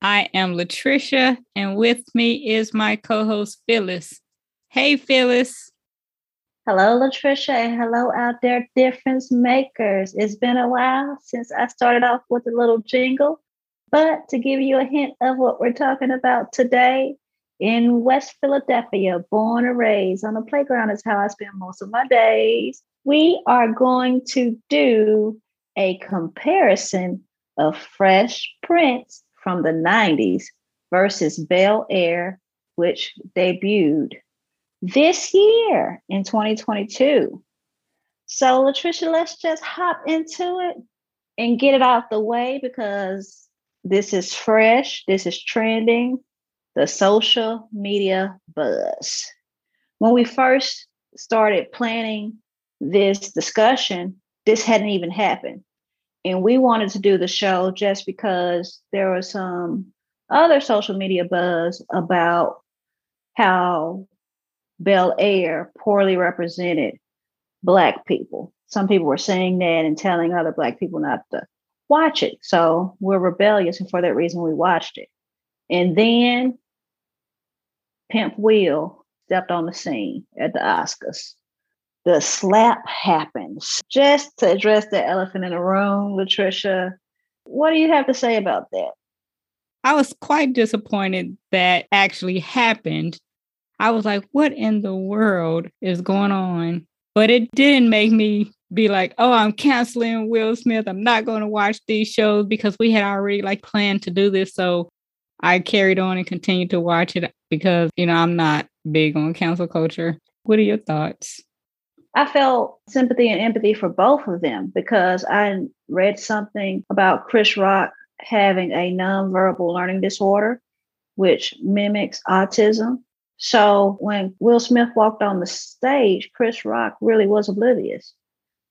I am Latricia, and with me is my co host, Phyllis. Hey, Phyllis. Hello, Latricia, and hello out there, difference makers. It's been a while since I started off with a little jingle, but to give you a hint of what we're talking about today, in West Philadelphia, born and raised on the playground is how I spend most of my days. We are going to do a comparison of Fresh Prince from the 90s versus Bel Air, which debuted this year in 2022. So, Latricia, let's just hop into it and get it out the way because this is fresh, this is trending, the social media buzz. When we first started planning this discussion, this hadn't even happened and we wanted to do the show just because there was some other social media buzz about how Bel Air poorly represented Black people. Some people were saying that and telling other Black people not to watch it. So we're rebellious, and for that reason, we watched it. And then Pimp Will stepped on the scene at the Oscars the slap happens. Just to address the elephant in the room, Latricia, what do you have to say about that? I was quite disappointed that actually happened. I was like, what in the world is going on? But it didn't make me be like, oh, I'm canceling Will Smith. I'm not going to watch these shows because we had already like planned to do this. So I carried on and continued to watch it because, you know, I'm not big on cancel culture. What are your thoughts? I felt sympathy and empathy for both of them because I read something about Chris Rock having a nonverbal learning disorder, which mimics autism. So when Will Smith walked on the stage, Chris Rock really was oblivious.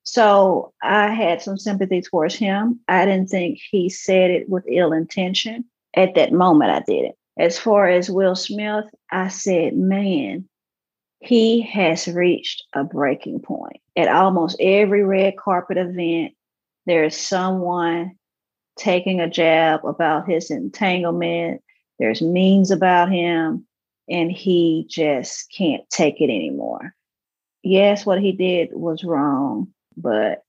So I had some sympathy towards him. I didn't think he said it with ill intention. At that moment, I didn't. As far as Will Smith, I said, man, he has reached a breaking point. At almost every red carpet event, there is someone taking a jab about his entanglement. There's memes about him, and he just can't take it anymore. Yes, what he did was wrong, but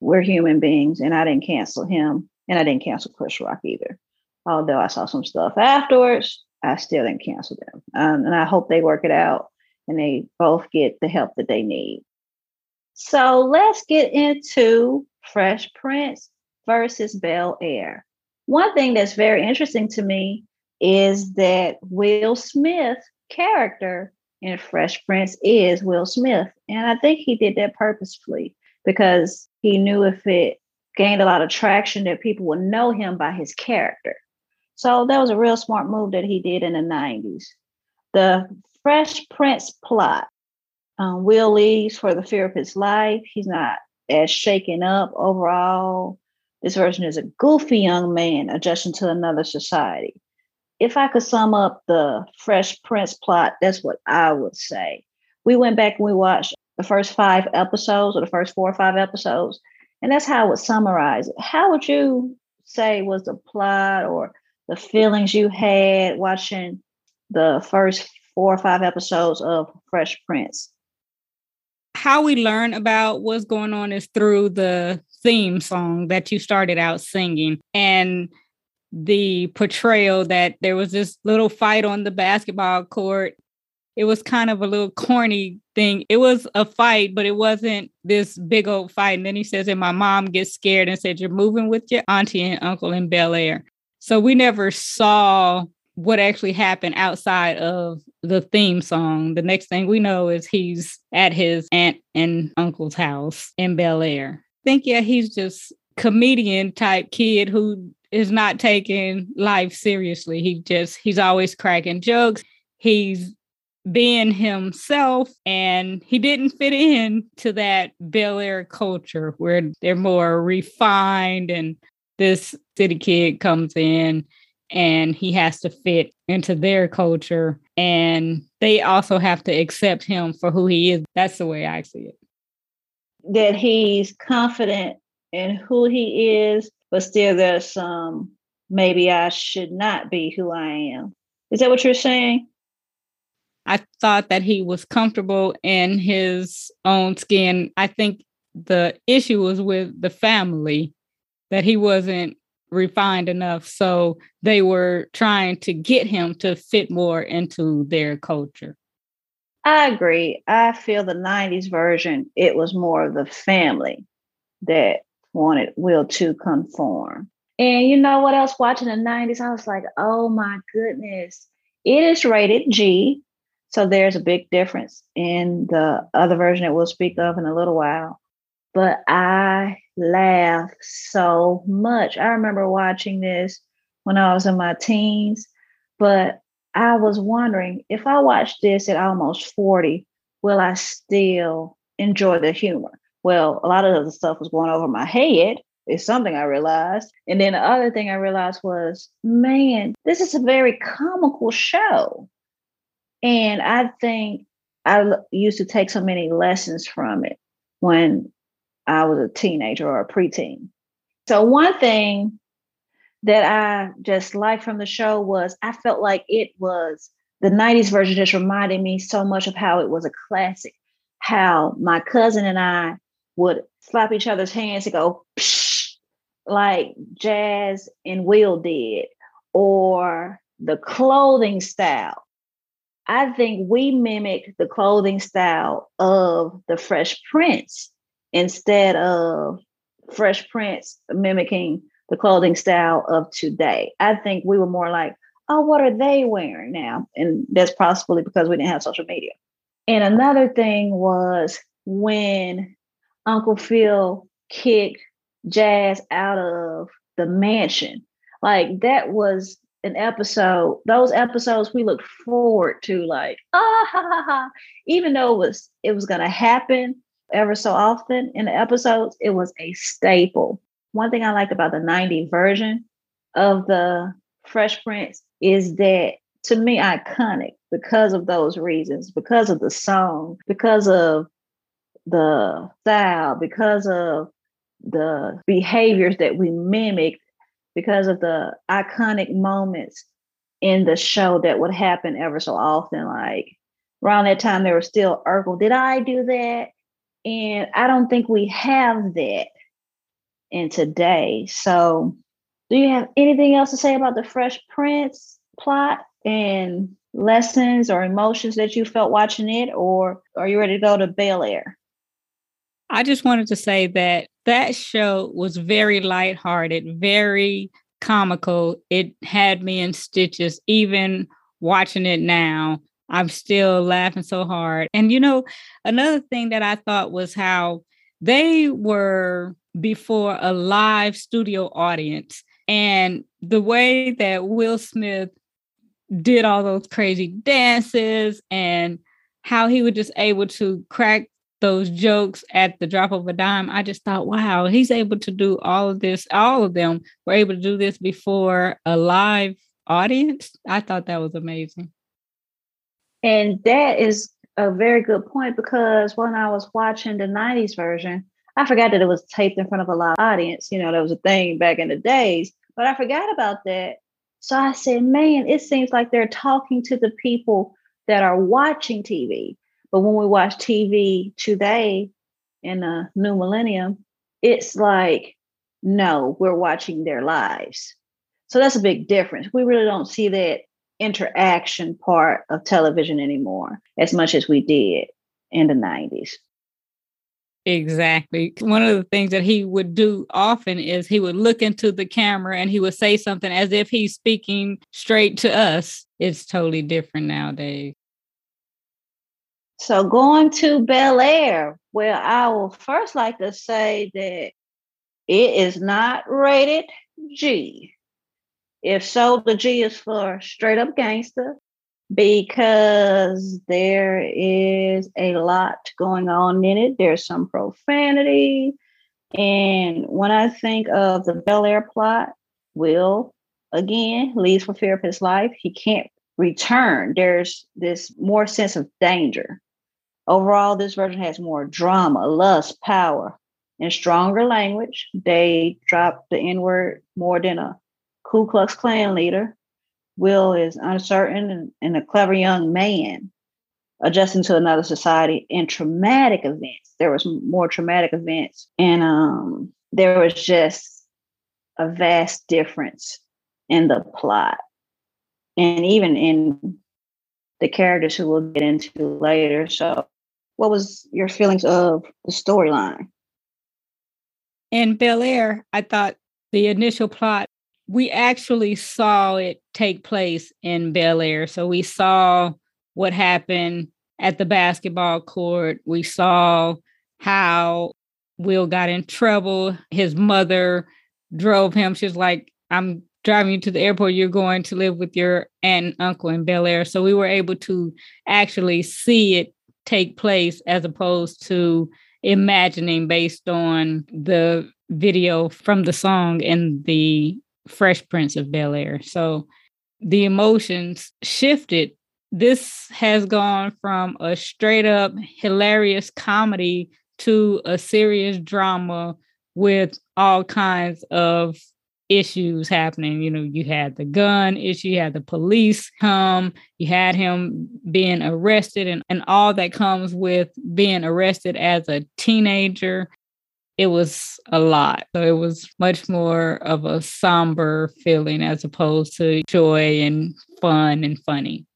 we're human beings, and I didn't cancel him, and I didn't cancel Chris Rock either. Although I saw some stuff afterwards, I still didn't cancel them. Um, and I hope they work it out and they both get the help that they need. So let's get into Fresh Prince versus Bel Air. One thing that's very interesting to me is that Will Smith character in Fresh Prince is Will Smith. And I think he did that purposefully because he knew if it gained a lot of traction that people would know him by his character. So that was a real smart move that he did in the 90s. The Fresh Prince plot. Um, Will leaves for the fear of his life. He's not as shaken up overall. This version is a goofy young man adjusting to another society. If I could sum up the Fresh Prince plot, that's what I would say. We went back and we watched the first five episodes or the first four or five episodes, and that's how I would summarize it. How would you say was the plot or the feelings you had watching the first four or five episodes of Fresh Prince. How we learn about what's going on is through the theme song that you started out singing and the portrayal that there was this little fight on the basketball court. It was kind of a little corny thing. It was a fight, but it wasn't this big old fight. And then he says, and my mom gets scared and said, You're moving with your auntie and uncle in Bel Air. So we never saw what actually happened outside of the theme song. The next thing we know is he's at his aunt and uncle's house in Bel Air. Think, yeah, he's just comedian type kid who is not taking life seriously. He just he's always cracking jokes. He's being himself and he didn't fit in to that Bel Air culture where they're more refined and this city kid comes in and he has to fit into their culture and they also have to accept him for who he is. That's the way I see it. That he's confident in who he is, but still there's some maybe I should not be who I am. Is that what you're saying? I thought that he was comfortable in his own skin. I think the issue was with the family that he wasn't refined enough. So they were trying to get him to fit more into their culture. I agree. I feel the 90s version, it was more of the family that wanted Will to conform. And you know what else? Watching the 90s, I was like, oh my goodness. It is rated G. So there's a big difference in the other version that we'll speak of in a little while. But I laughed so much. I remember watching this when I was in my teens, but I was wondering if I watched this at almost 40, will I still enjoy the humor? Well, a lot of the stuff was going over my head. It's something I realized. And then the other thing I realized was, man, this is a very comical show. And I think I used to take so many lessons from it when I was a teenager or a preteen. So, one thing that I just liked from the show was I felt like it was the 90s version just reminded me so much of how it was a classic, how my cousin and I would slap each other's hands and go, Psh, like Jazz and Will did, or the clothing style I think we mimicked the clothing style of the Fresh Prince instead of Fresh Prince mimicking the clothing style of today. I think we were more like, oh, what are they wearing now? And that's possibly because we didn't have social media. And another thing was when Uncle Phil kicked Jazz out of the mansion. Like that was an episode, those episodes we looked forward to, like, ah ha ha ha. Even though it was it was gonna happen ever so often in the episodes, it was a staple. One thing I liked about the 90 version of the Fresh Prince is that to me iconic because of those reasons, because of the song, because of the style, because of the behaviors that we mimicked because of the iconic moments in the show that would happen ever so often. Like around that time, there was still Urkel. Did I do that? And I don't think we have that in today. So, do you have anything else to say about the Fresh Prince plot and lessons or emotions that you felt watching it, or are you ready to go to Bel Air? I just wanted to say that that show was very lighthearted, very comical. It had me in stitches, even watching it now. I'm still laughing so hard. And you know, another thing that I thought was how they were before a live studio audience and the way that Will Smith did all those crazy dances and how he was just able to crack those jokes at the drop of a dime, I just thought, wow, he's able to do all of this. All of them were able to do this before a live audience. I thought that was amazing. And that is a very good point because when I was watching the 90s version, I forgot that it was taped in front of a live audience. You know, that was a thing back in the days, but I forgot about that. So I said, man, it seems like they're talking to the people that are watching TV. But when we watch TV today in the new millennium, it's like, no, we're watching their lives. So that's a big difference. We really don't see that interaction part of television anymore as much as we did in the 90s. Exactly. One of the things that he would do often is he would look into the camera and he would say something as if he's speaking straight to us. It's totally different nowadays. So going to Bel Air, well, I will first like to say that it is not rated G. If so, the G is for straight up gangster because there is a lot going on in it. There's some profanity. And when I think of the Bel Air plot, Will again leaves for fear of his life. He can't return. There's this more sense of danger. Overall, this version has more drama, lust, power, and stronger language. They drop the N word more than a Ku Klux Klan leader. Will is uncertain and, and a clever young man adjusting to another society in traumatic events. There was more traumatic events, and um, there was just a vast difference in the plot, and even in the characters who we'll get into later. So, what was your feelings of the storyline? In Bel Air, I thought the initial plot we actually saw it take place in Bel Air. So we saw what happened at the basketball court. We saw how Will got in trouble. His mother drove him. She's like, I'm driving you to the airport. You're going to live with your aunt and uncle in Bel Air. So we were able to actually see it take place as opposed to imagining based on the video from the song and the Fresh Prince of Bel Air. So the emotions shifted. This has gone from a straight up hilarious comedy to a serious drama with all kinds of issues happening. You know, you had the gun issue, you had the police come, you had him being arrested, and, and all that comes with being arrested as a teenager it was a lot. So it was much more of a somber feeling as opposed to joy and fun and funny.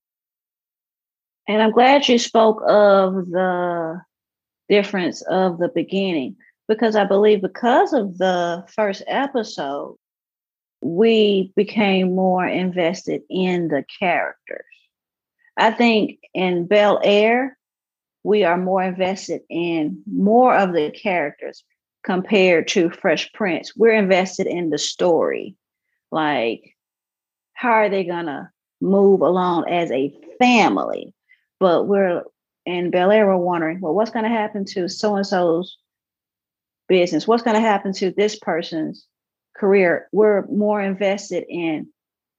And I'm glad you spoke of the difference of the beginning because I believe because of the first episode, we became more invested in the characters. I think in Bel Air, we are more invested in more of the characters compared to Fresh Prince. We're invested in the story. Like, how are they gonna move along as a family? But we're in Bel Air, we're wondering, well, what's gonna happen to so and so's business? What's gonna happen to this person's career? We're more invested in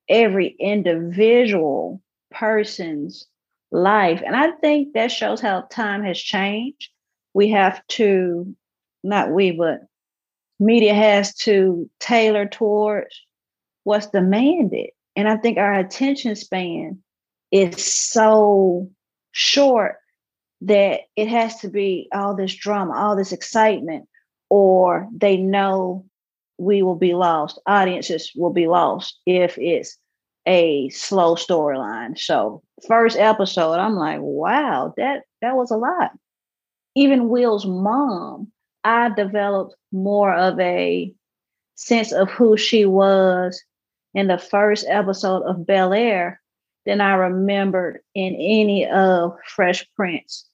every individual person's life. And I think that shows how time has changed. We have to not we, but media has to tailor towards what's demanded. And I think our attention span is so short that it has to be all this drama, all this excitement, or they know we will be lost. Audiences will be lost if it's a slow storyline. So first episode, I'm like, wow, that that was a lot. Even Will's mom I developed more of a sense of who she was in the first episode of Bel Air than I remembered in any of Fresh Prince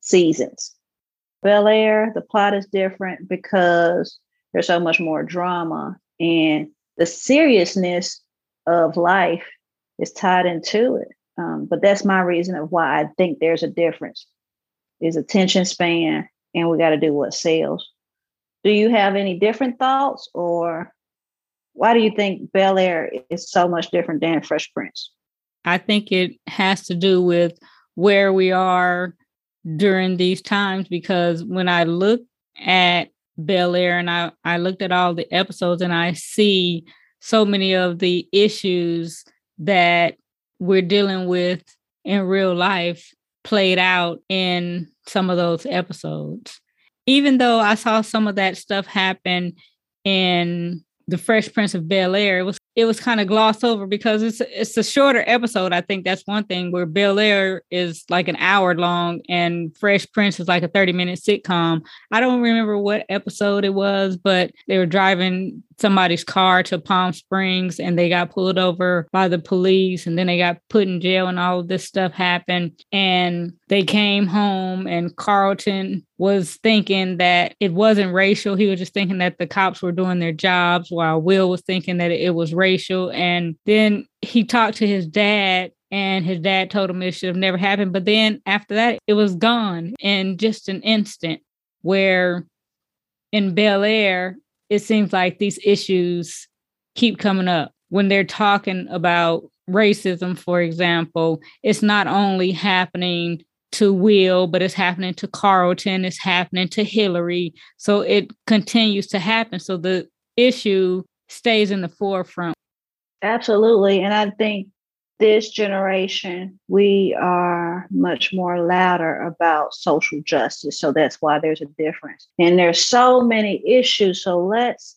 seasons. Bel Air, the plot is different because there's so much more drama and the seriousness of life is tied into it. Um, but that's my reason of why I think there's a difference is attention span and we got to do what sells. Do you have any different thoughts, or why do you think Bel Air is so much different than Fresh Prince? I think it has to do with where we are during these times because when I look at Bel Air and I, I looked at all the episodes and I see so many of the issues that we're dealing with in real life played out in some of those episodes. Even though I saw some of that stuff happen in the Fresh Prince of Bel Air, it was it was kind of glossed over because it's it's a shorter episode. I think that's one thing where Bel Air is like an hour long and Fresh Prince is like a 30 minute sitcom. I don't remember what episode it was, but they were driving somebody's car to Palm Springs and they got pulled over by the police and then they got put in jail and all of this stuff happened. And they came home and Carlton was thinking that it wasn't racial. He was just thinking that the cops were doing their jobs while Will was thinking that it was racial. And then he talked to his dad and his dad told him it should have never happened. But then after that, it was gone in just an instant. Where in Bel Air, it seems like these issues keep coming up when they're talking about racism, for example. It's not only happening to Will, but it's happening to Carlton, it's happening to Hillary. So it continues to happen. So the issue stays in the forefront. Absolutely. And I think this generation, we are much more louder about social justice. So that's why there's a difference. And there's so many issues. So let's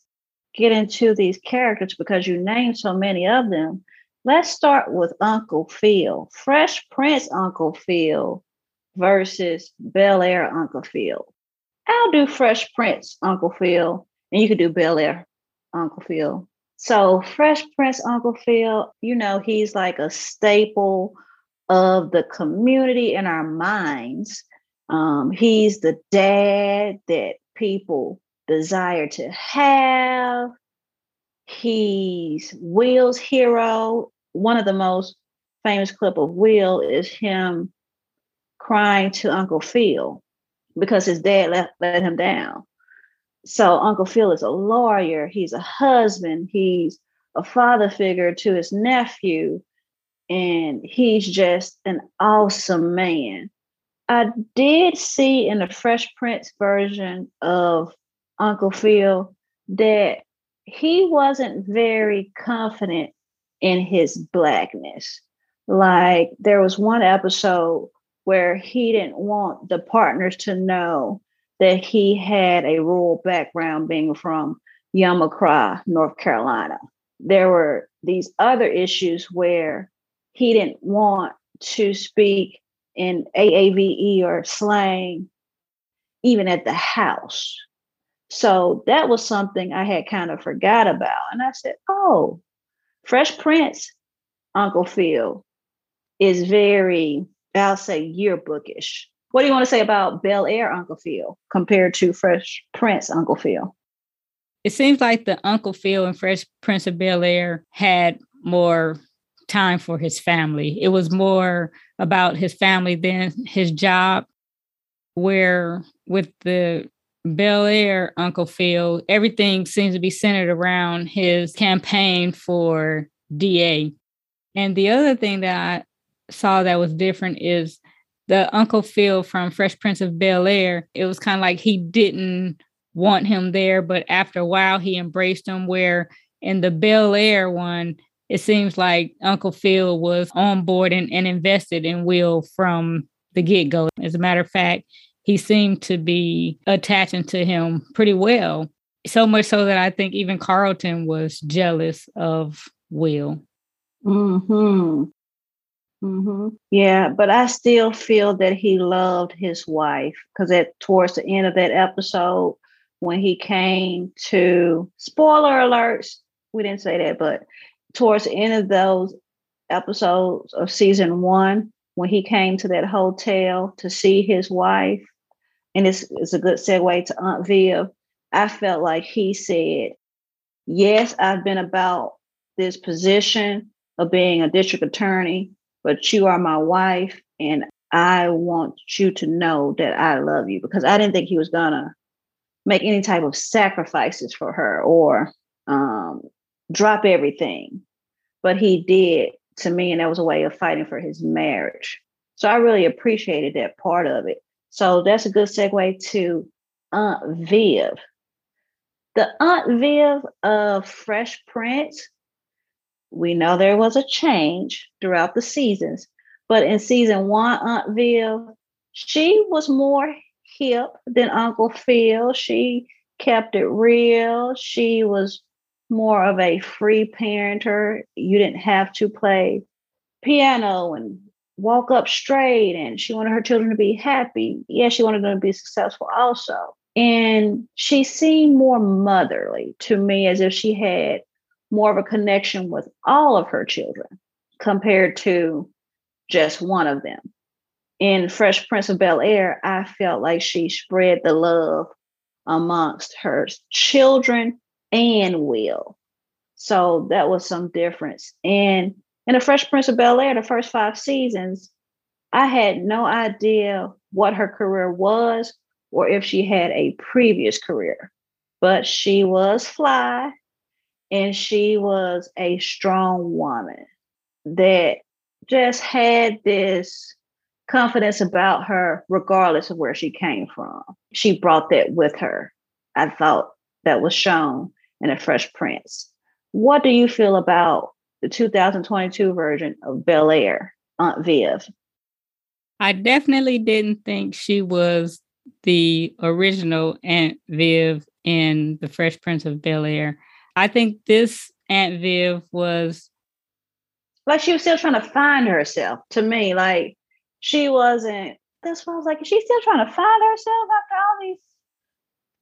get into these characters because you named so many of them. Let's start with Uncle Phil, Fresh Prince Uncle Phil versus Bel Air Uncle Phil. I'll do Fresh Prince Uncle Phil, and you could do Bel Air Uncle Phil. So Fresh Prince Uncle Phil, you know, he's like a staple of the community in our minds. Um, he's the dad that people desire to have. He's Will's hero. One of the most famous clip of Will is him crying to Uncle Phil because his dad let, let him down. So Uncle Phil is a lawyer, he's a husband, he's a father figure to his nephew, and he's just an awesome man. I did see in the Fresh Prince version of Uncle Phil that he wasn't very confident in his blackness. Like there was one episode where he didn't want the partners to know that he had a rural background being from Yamacraw, North Carolina. There were these other issues where he didn't want to speak in AAVE or slang, even at the house. So that was something I had kind of forgot about. And I said, oh, Fresh Prince, Uncle Phil, is very, I'll say, yearbookish. What do you want to say about Bel Air Uncle Phil compared to Fresh Prince Uncle Phil? It seems like the Uncle Phil and Fresh Prince of Bel Air had more time for his family. It was more about his family than his job. Where with the Bel Air Uncle Phil, everything seems to be centered around his campaign for DA. And the other thing that I saw that was different is the Uncle Phil from Fresh Prince of Bel Air, it was kind of like he didn't want him there, but after a while he embraced him. Where in the Bel Air one, it seems like Uncle Phil was on board and, and invested in Will from the get go. As a matter of fact, he seemed to be attaching to him pretty well. So much so that I think even Carlton was jealous of Will. Hmm. Mm-hmm. Yeah, but I still feel that he loved his wife because at towards the end of that episode, when he came to spoiler alerts, we didn't say that, but towards the end of those episodes of season one, when he came to that hotel to see his wife, and it's, it's a good segue to Aunt Viv, I felt like he said, Yes, I've been about this position of being a district attorney but you are my wife and I want you to know that I love you because I didn't think he was gonna make any type of sacrifices for her or um, drop everything. But he did to me, and that was a way of fighting for his marriage. So I really appreciated that part of it. So that's a good segue to Aunt Viv. The Aunt Viv of Fresh Prince we know there was a change throughout the seasons, but in season one, Aunt Viv, she was more hip than Uncle Phil. She kept it real. She was more of a free parenter. You didn't have to play piano and walk up straight, and she wanted her children to be happy. Yeah, she wanted them to be successful also. And she seemed more motherly to me, as if she had more of a connection with all of her children compared to just one of them. In Fresh Prince of Bel Air, I felt like she spread the love amongst her children and Will. So that was some difference. And in the Fresh Prince of Bel Air, the first five seasons, I had no idea what her career was or if she had a previous career. But she was fly and she was a strong woman that just had this confidence about her, regardless of where she came from. She brought that with her. I thought that was shown in A Fresh Prince. What do you feel about the 2022 version of Bel Air, Aunt Viv? I definitely didn't think she was the original Aunt Viv in The Fresh Prince of Bel Air. I think this Aunt Viv was like she was still trying to find herself to me. Like she wasn't, that's why I was like, she's still trying to find herself after all these.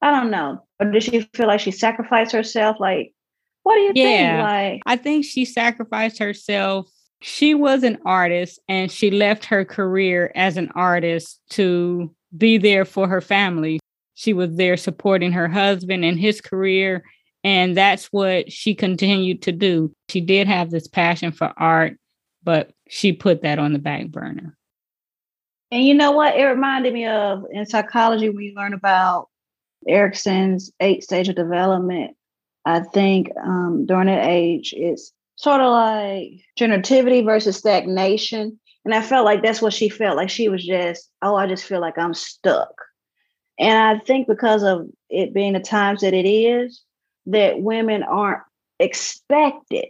I don't know. Or did she feel like she sacrificed herself? Like, what do you yeah, think? Like, I think she sacrificed herself. She was an artist and she left her career as an artist to be there for her family. She was there supporting her husband and his career and that's what she continued to do. She did have this passion for art, but she put that on the back burner. And you know what? It reminded me of in psychology when you learn about Erikson's eight stage of development. I think um, during that age, it's sort of like generativity versus stagnation. And I felt like that's what she felt like. She was just, oh, I just feel like I'm stuck. And I think because of it being the times that it is, that women aren't expected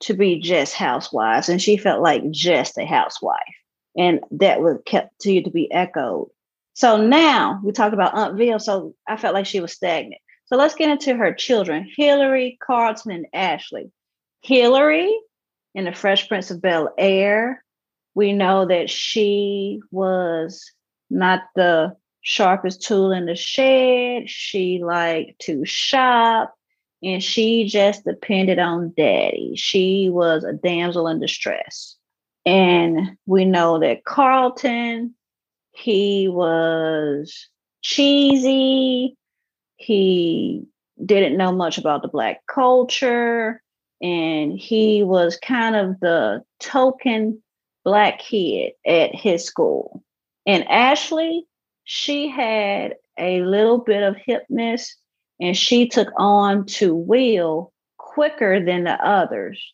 to be just housewives. And she felt like just a housewife. And that would kept to be echoed. So now we talk about Aunt Viv. So I felt like she was stagnant. So let's get into her children Hillary, Carlton, and Ashley. Hillary in the Fresh Prince of Bel Air, we know that she was not the sharpest tool in the shed. She liked to shop and she just depended on daddy. She was a damsel in distress. And we know that Carlton, he was cheesy. He didn't know much about the Black culture. And he was kind of the token Black kid at his school. And Ashley, she had a little bit of hipness and she took on to Will quicker than the others.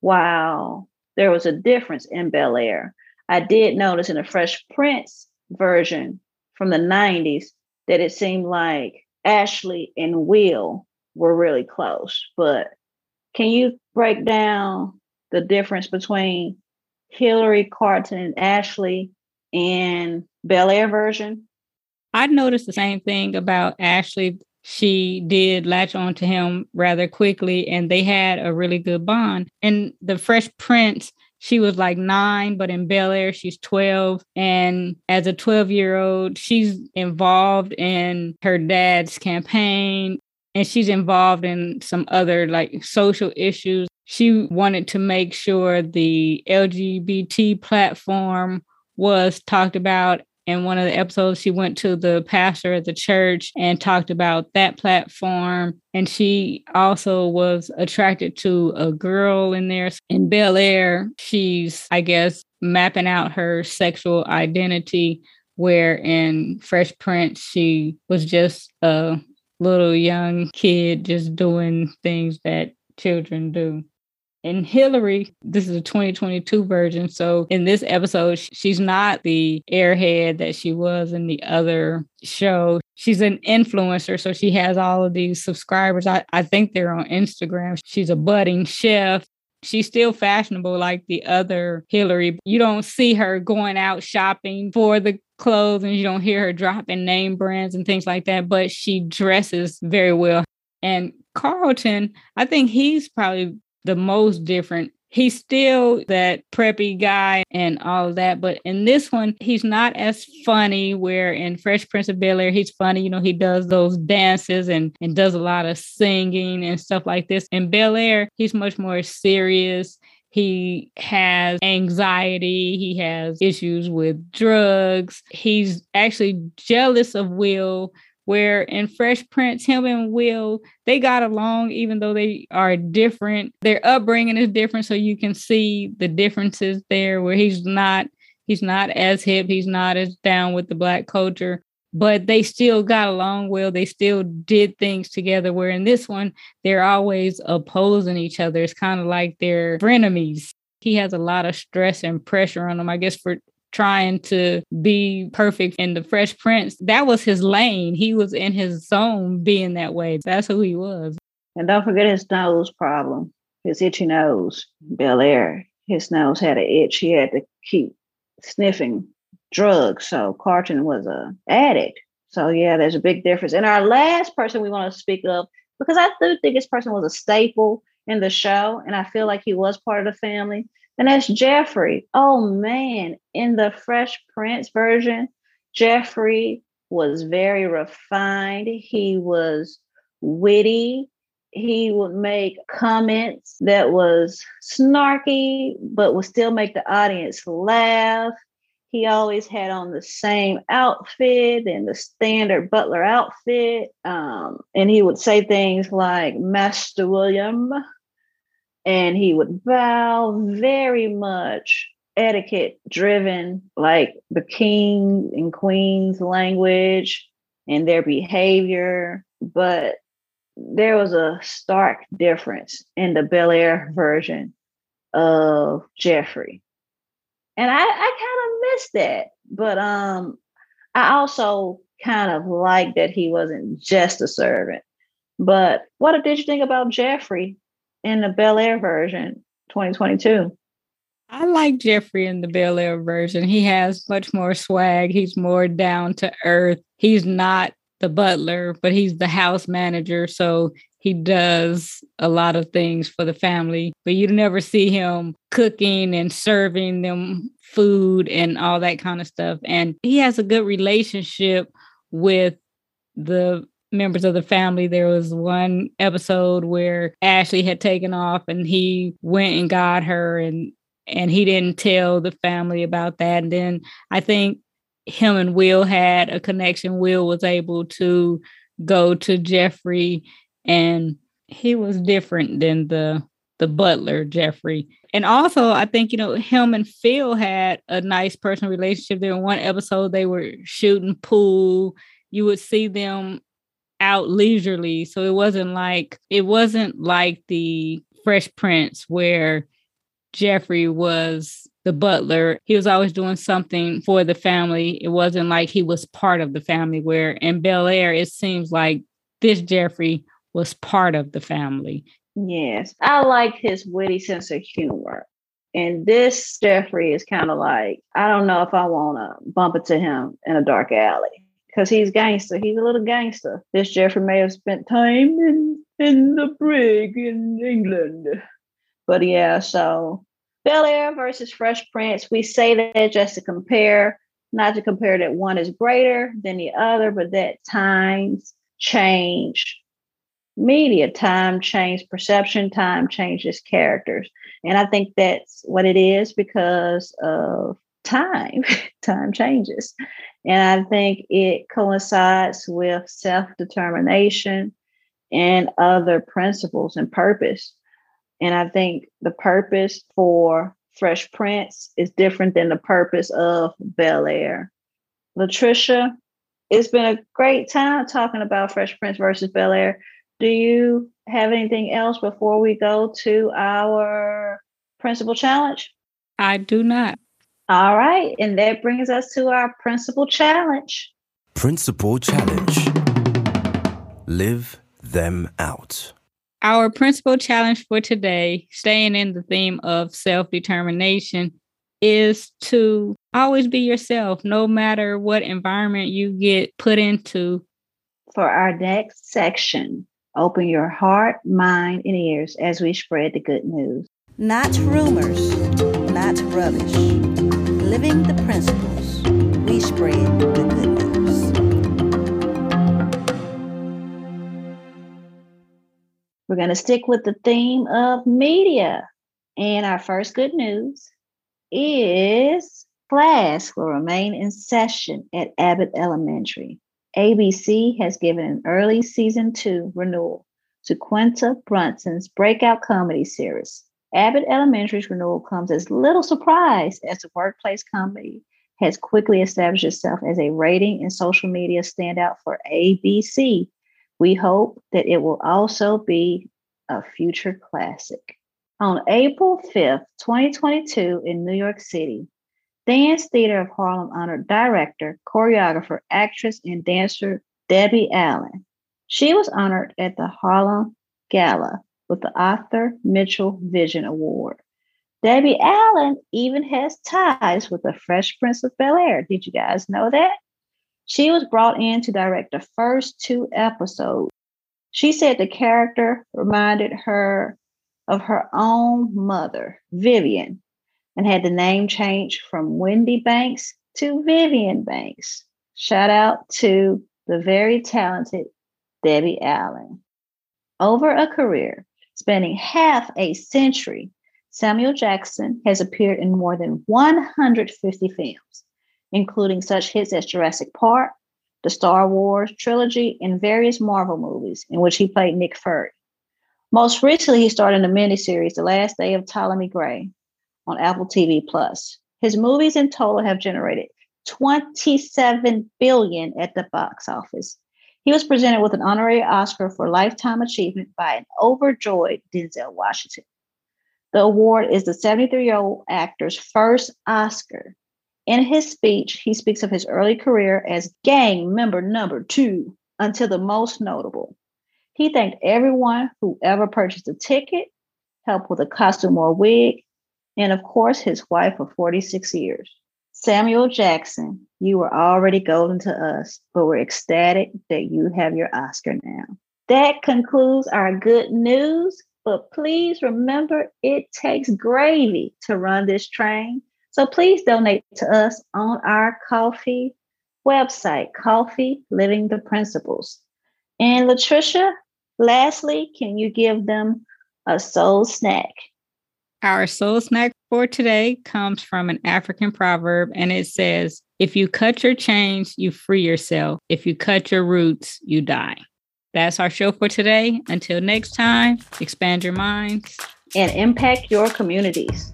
Wow, there was a difference in Bel Air, I did notice in the Fresh Prince version from the 90s that it seemed like Ashley and Will were really close. But can you break down the difference between Hillary Carlton and Ashley and Bel Air version? I noticed the same thing about Ashley she did latch on to him rather quickly and they had a really good bond. And the Fresh Prince, she was like nine, but in Bel Air, she's 12. And as a 12 year old, she's involved in her dad's campaign and she's involved in some other like social issues. She wanted to make sure the LGBT platform was talked about in one of the episodes, she went to the pastor at the church and talked about that platform. And she also was attracted to a girl in there in Bel Air. She's, I guess, mapping out her sexual identity, where in Fresh Prince, she was just a little young kid just doing things that children do. And Hillary, this is a 2022 version. So in this episode, she's not the airhead that she was in the other show. She's an influencer. So she has all of these subscribers. I, I think they're on Instagram. She's a budding chef. She's still fashionable like the other Hillary. You don't see her going out shopping for the clothes and you don't hear her dropping name brands and things like that, but she dresses very well. And Carlton, I think he's probably the most different he's still that preppy guy and all of that. But in this one, he's not as funny. Where in Fresh Prince of Bel Air, he's funny. You know, he does those dances and and does a lot of singing and stuff like this. In Bel Air, he's much more serious. He has anxiety. He has issues with drugs. He's actually jealous of Will where in Fresh Prince, him and Will, they got along even though they are different. Their upbringing is different, so you can see the differences there where he's not he's not as hip, he's not as down with the black culture, but they still got along well. They still did things together. Where in this one, they're always opposing each other. It's kind of like they're frenemies. He has a lot of stress and pressure on him, I guess, for trying to be perfect in the Fresh Prince. That was his lane. He was in his zone being that way. That's who he was. And don't forget his nose problem, his itchy nose. Bel Air, his nose had an itch. He had to keep sniffing drugs. So Carlton was a addict. So yeah, there's a big difference. And our last person we want to speak of, because I do think this person was a staple in the show, and I feel like he was part of the family. And that's Jeffrey. Oh man, in the Fresh Prince version, Jeffrey was very refined. He was witty. He would make comments that was snarky, but would still make the audience laugh. He always had on the same outfit and the standard butler outfit. Um, and he would say things like, Master William, and he would bow very much etiquette driven, like the king and queen's language and their behavior. But there was a stark difference in the Bel Air version of Jeffrey. And I, I kind of missed that. But um I also kind of liked that he wasn't just a servant. But what did you think about Jeffrey in the Bel Air version 2022. I like Jeffrey in the Bel Air version. He has much more swag. He's more down to earth. He's not the butler, but he's the house manager. So he does a lot of things for the family, but you never see him cooking and serving them food and all that kind of stuff. And he has a good relationship with the members of the family. There was one episode where Ashley had taken off and he went and got her and and he didn't tell the family about that. And then I think him and Will had a connection. Will was able to go to Jeffrey and he was different than the the butler Jeffrey. And also I think you know him and Phil had a nice personal relationship. There in one episode they were shooting pool. You would see them out leisurely. So it wasn't like it wasn't like the Fresh Prince where Jeffrey was the butler. He was always doing something for the family. It wasn't like he was part of the family where in Bel Air it seems like this Jeffrey was part of the family. Yes. I like his witty sense of humor. And this Jeffrey is kind of like, I don't know if I want to bump into him in a dark alley because he's gangster. He's a little gangster. This Jeffrey may have spent time in in the brig in England, but yeah. So Bel Air versus Fresh Prince. We say that just to compare, not to compare that one is greater than the other, but that times change media, time change perception, time changes characters, and I think that's what it is because of time. time changes. And I think it coincides with self determination and other principles and purpose. And I think the purpose for Fresh Prince is different than the purpose of Bel Air. Latricia, it's been a great time talking about Fresh Prince versus Bel Air. Do you have anything else before we go to our principal challenge? I do not. All right. And that brings us to our principal challenge. Principal challenge Live them out. Our principal challenge for today, staying in the theme of self determination, is to always be yourself, no matter what environment you get put into. For our next section, open your heart, mind, and ears as we spread the good news. Not rumors, not rubbish. Living the principles, we spread the good news. We're going to stick with the theme of media. And our first good news is class will remain in session at Abbott Elementary. ABC has given an early season two renewal to Quinta Brunson's breakout comedy series. Abbott Elementary's renewal comes as little surprise as the workplace comedy has quickly established itself as a rating and social media standout for ABC. We hope that it will also be a future classic. On April 5th, 2022, in New York City, Dance Theater of Harlem honored director, choreographer, actress, and dancer Debbie Allen. She was honored at the Harlem Gala with the Arthur Mitchell Vision Award. Debbie Allen even has ties with the Fresh Prince of Bel Air. Did you guys know that? She was brought in to direct the first two episodes. She said the character reminded her of her own mother, Vivian, and had the name changed from Wendy Banks to Vivian Banks. Shout out to the very talented Debbie Allen. Over a career spanning half a century, Samuel Jackson has appeared in more than 150 films, including such hits as Jurassic Park, the Star Wars trilogy, and various Marvel movies in which he played Nick Fury. Most recently, he starred in the miniseries The Last Day of Ptolemy Grey on Apple TV Plus. His movies in total have generated 27 billion at the box office. He was presented with an honorary Oscar for lifetime achievement by an overjoyed Denzel Washington. The award is the 73 year old actor's first Oscar. In his speech, he speaks of his early career as gang member number two until the most notable. He thanked everyone who ever purchased a ticket, helped with a costume or wig, and of course, his wife of 46 years. Samuel Jackson, you were already golden to us, but we're ecstatic that you have your Oscar now. That concludes our good news, but please remember it takes gravy to run this train. So please donate to us on our Ko-fi website, Ko-fi Living the Principles. And Latricia, lastly, can you give them a soul snack? Our soul snack for today comes from an African proverb and it says, If you cut your chains, you free yourself. If you cut your roots, you die. That's our show for today. Until next time, expand your minds and impact your communities.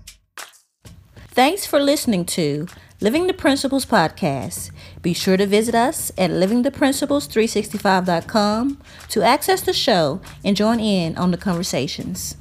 Thanks for listening to Living the Principles podcast. Be sure to visit us at livingtheprinciples365.com to access the show and join in on the conversations.